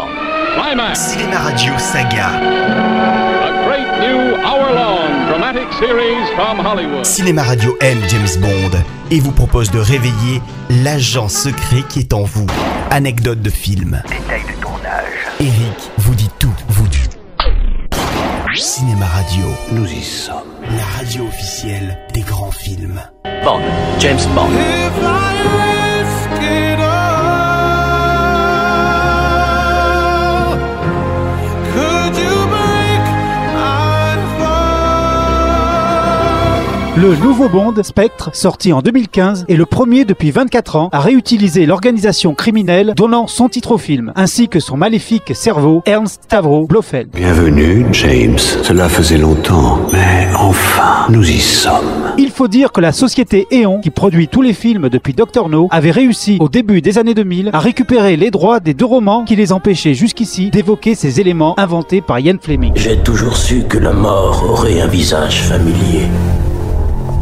Bond. Climax, Cinéma Radio Saga. a great new hour-long dramatic series from Hollywood. Cinéma Radio aime James Bond et vous propose de réveiller l'agent secret qui est en vous. Anecdote de film. Détail de tournage. Eric vous dit tout, vous dit. Cinéma Radio, Nous y sommes. la radio officielle des grands films. Bond, James Bond. Le nouveau Bond, Spectre, sorti en 2015, est le premier depuis 24 ans à réutiliser l'organisation criminelle donnant son titre au film, ainsi que son maléfique cerveau, Ernst Stavro Blofeld. Bienvenue, James. Cela faisait longtemps, mais enfin, nous y sommes. Il faut dire que la société Eon, qui produit tous les films depuis Doctor No, avait réussi au début des années 2000 à récupérer les droits des deux romans qui les empêchaient jusqu'ici d'évoquer ces éléments inventés par Ian Fleming. J'ai toujours su que la mort aurait un visage familier.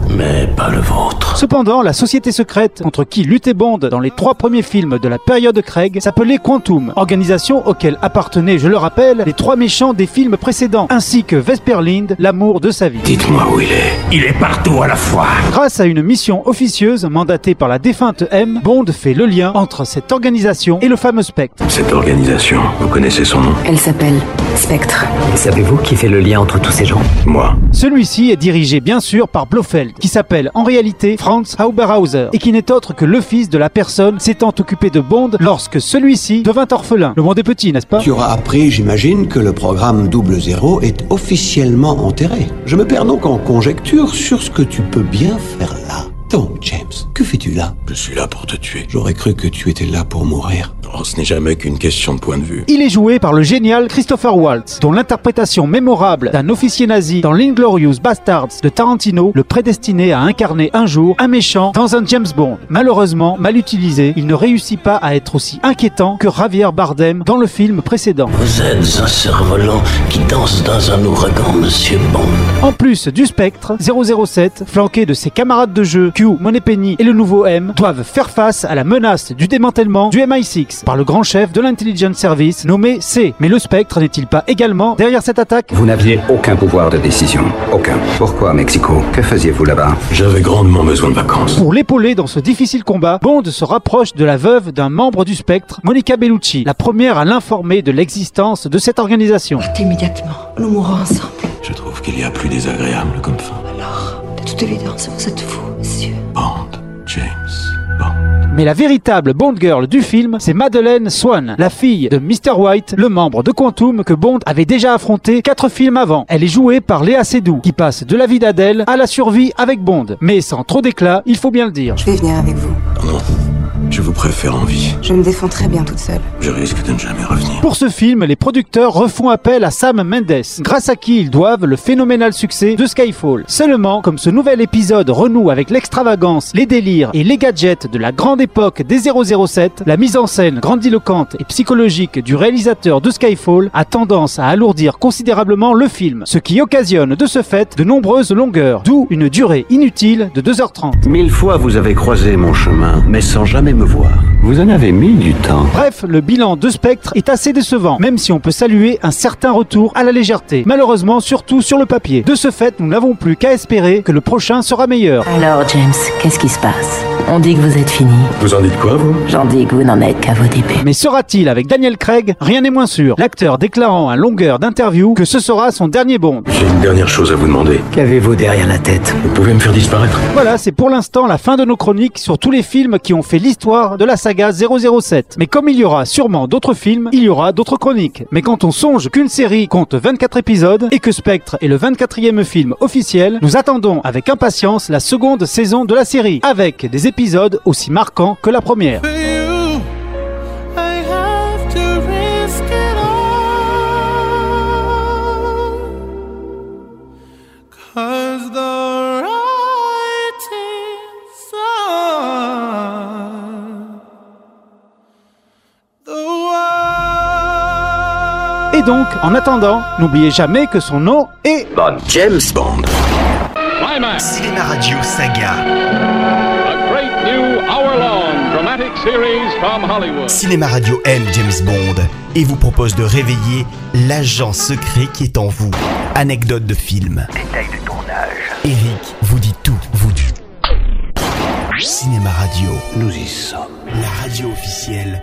Mais pas le vôtre. Cependant, la société secrète contre qui luttait Bond dans les trois premiers films de la période Craig s'appelait Quantum, organisation auquel appartenaient, je le rappelle, les trois méchants des films précédents, ainsi que Vesper Lind, l'amour de sa vie. Dites-moi où il est. Il est partout à la fois. Grâce à une mission officieuse mandatée par la défunte M, Bond fait le lien entre cette organisation et le fameux Spectre. Cette organisation, vous connaissez son nom? Elle s'appelle Spectre. Savez-vous qui fait le lien entre tous ces gens? Moi. Celui-ci est dirigé bien sûr par Blofeld, qui s'appelle en réalité Franz Hauberhauser, et qui n'est autre que le fils de la personne s'étant occupé de Bond lorsque celui-ci devint orphelin. Le monde est petit, n'est-ce pas? Tu auras appris, j'imagine, que le programme Double Zéro est officiellement enterré. Je me perds donc en conjecture sur ce que tu peux bien faire là. Donc, James, que fais-tu là? Je suis là pour te tuer. J'aurais cru que tu étais là pour mourir. Oh, ce n'est jamais qu'une question de point de vue. Il est joué par le génial Christopher Waltz, dont l'interprétation mémorable d'un officier nazi dans l'Inglorious Bastards de Tarantino le prédestinait à incarner un jour un méchant dans un James Bond. Malheureusement, mal utilisé, il ne réussit pas à être aussi inquiétant que Javier Bardem dans le film précédent. Vous êtes un cerf-volant qui danse dans un ouragan, monsieur Bond. En plus du Spectre, 007, flanqué de ses camarades de jeu Q, Moneypenny et le nouveau M, doivent faire face à la menace du démantèlement du MI6 par le grand chef de l'intelligence service nommé C. Mais le Spectre n'est-il pas également derrière cette attaque? Vous n'aviez aucun pouvoir de décision. Aucun. Pourquoi Mexico? Que faisiez-vous là-bas? J'avais grandement besoin de vacances. Pour l'épauler dans ce difficile combat, Bond se rapproche de la veuve d'un membre du Spectre, Monica Bellucci, la première à l'informer de l'existence de cette organisation. Immédiatement, nous mourrons ensemble. Je trouve qu'il y a plus désagréable comme fin. Alors, de toute évidence, vous êtes fou, monsieur. Bond. Mais la véritable Bond Girl du film, c'est Madeleine Swan, la fille de Mr. White, le membre de Quantum que Bond avait déjà affronté quatre films avant. Elle est jouée par Léa Seydoux, qui passe de la vie d'Adèle à la survie avec Bond. Mais sans trop d'éclat, il faut bien le dire. Je vais venir avec vous. Non, je vous préfère en vie. Je me défends très bien toute seule. Je risque de ne jamais revenir. Pour ce film, les producteurs refont appel à Sam Mendes, grâce à qui ils doivent le phénoménal succès de Skyfall. Seulement, comme ce nouvel épisode renoue avec l'extravagance, les délires et les gadgets de la grande époque des 007, la mise en scène grandiloquente et psychologique du réalisateur de Skyfall a tendance à alourdir considérablement le film, ce qui occasionne de ce fait de nombreuses longueurs, d'où une durée inutile de 2h30. Mille fois vous avez croisé mon chemin, mais sans jamais me voir. Vous en avez mis du temps. Bref, le bilan de Spectre est assez décevant, même si on peut saluer un certain retour à la légèreté. Malheureusement, surtout sur le papier. De ce fait, nous n'avons plus qu'à espérer que le prochain sera meilleur. Alors, James, qu'est-ce qui se passe? On dit que vous êtes fini. Vous en dites quoi, vous? J'en dis que vous n'en êtes qu'à vos débuts. Mais sera-t-il avec Daniel Craig? Rien n'est moins sûr. L'acteur déclarant à longueur d'interview que ce sera son dernier Bond. J'ai une dernière chose à vous demander. Qu'avez-vous derrière la tête? Vous pouvez me faire disparaître Voilà, c'est pour l'instant la fin de nos chroniques sur tous les films qui ont fait l'histoire de la saga 007. Mais comme il y aura sûrement d'autres films, il y aura d'autres chroniques. Mais quand on songe qu'une série compte 24 épisodes et que Spectre est le 24e film officiel, nous attendons avec impatience la seconde saison de la série, avec des épisodes aussi marquants que la première. Et donc, en attendant, n'oubliez jamais que son nom est Bond. James Bond. Climax, Cinéma Radio Saga. a great new hour-long dramatic series from Hollywood. Cinéma Radio aime James Bond et vous propose de réveiller l'agent secret qui est en vous. Anecdote de film. Détail de tournage. Eric vous dit tout, vous dit. Cinéma Radio, Nous y sommes. la radio officielle.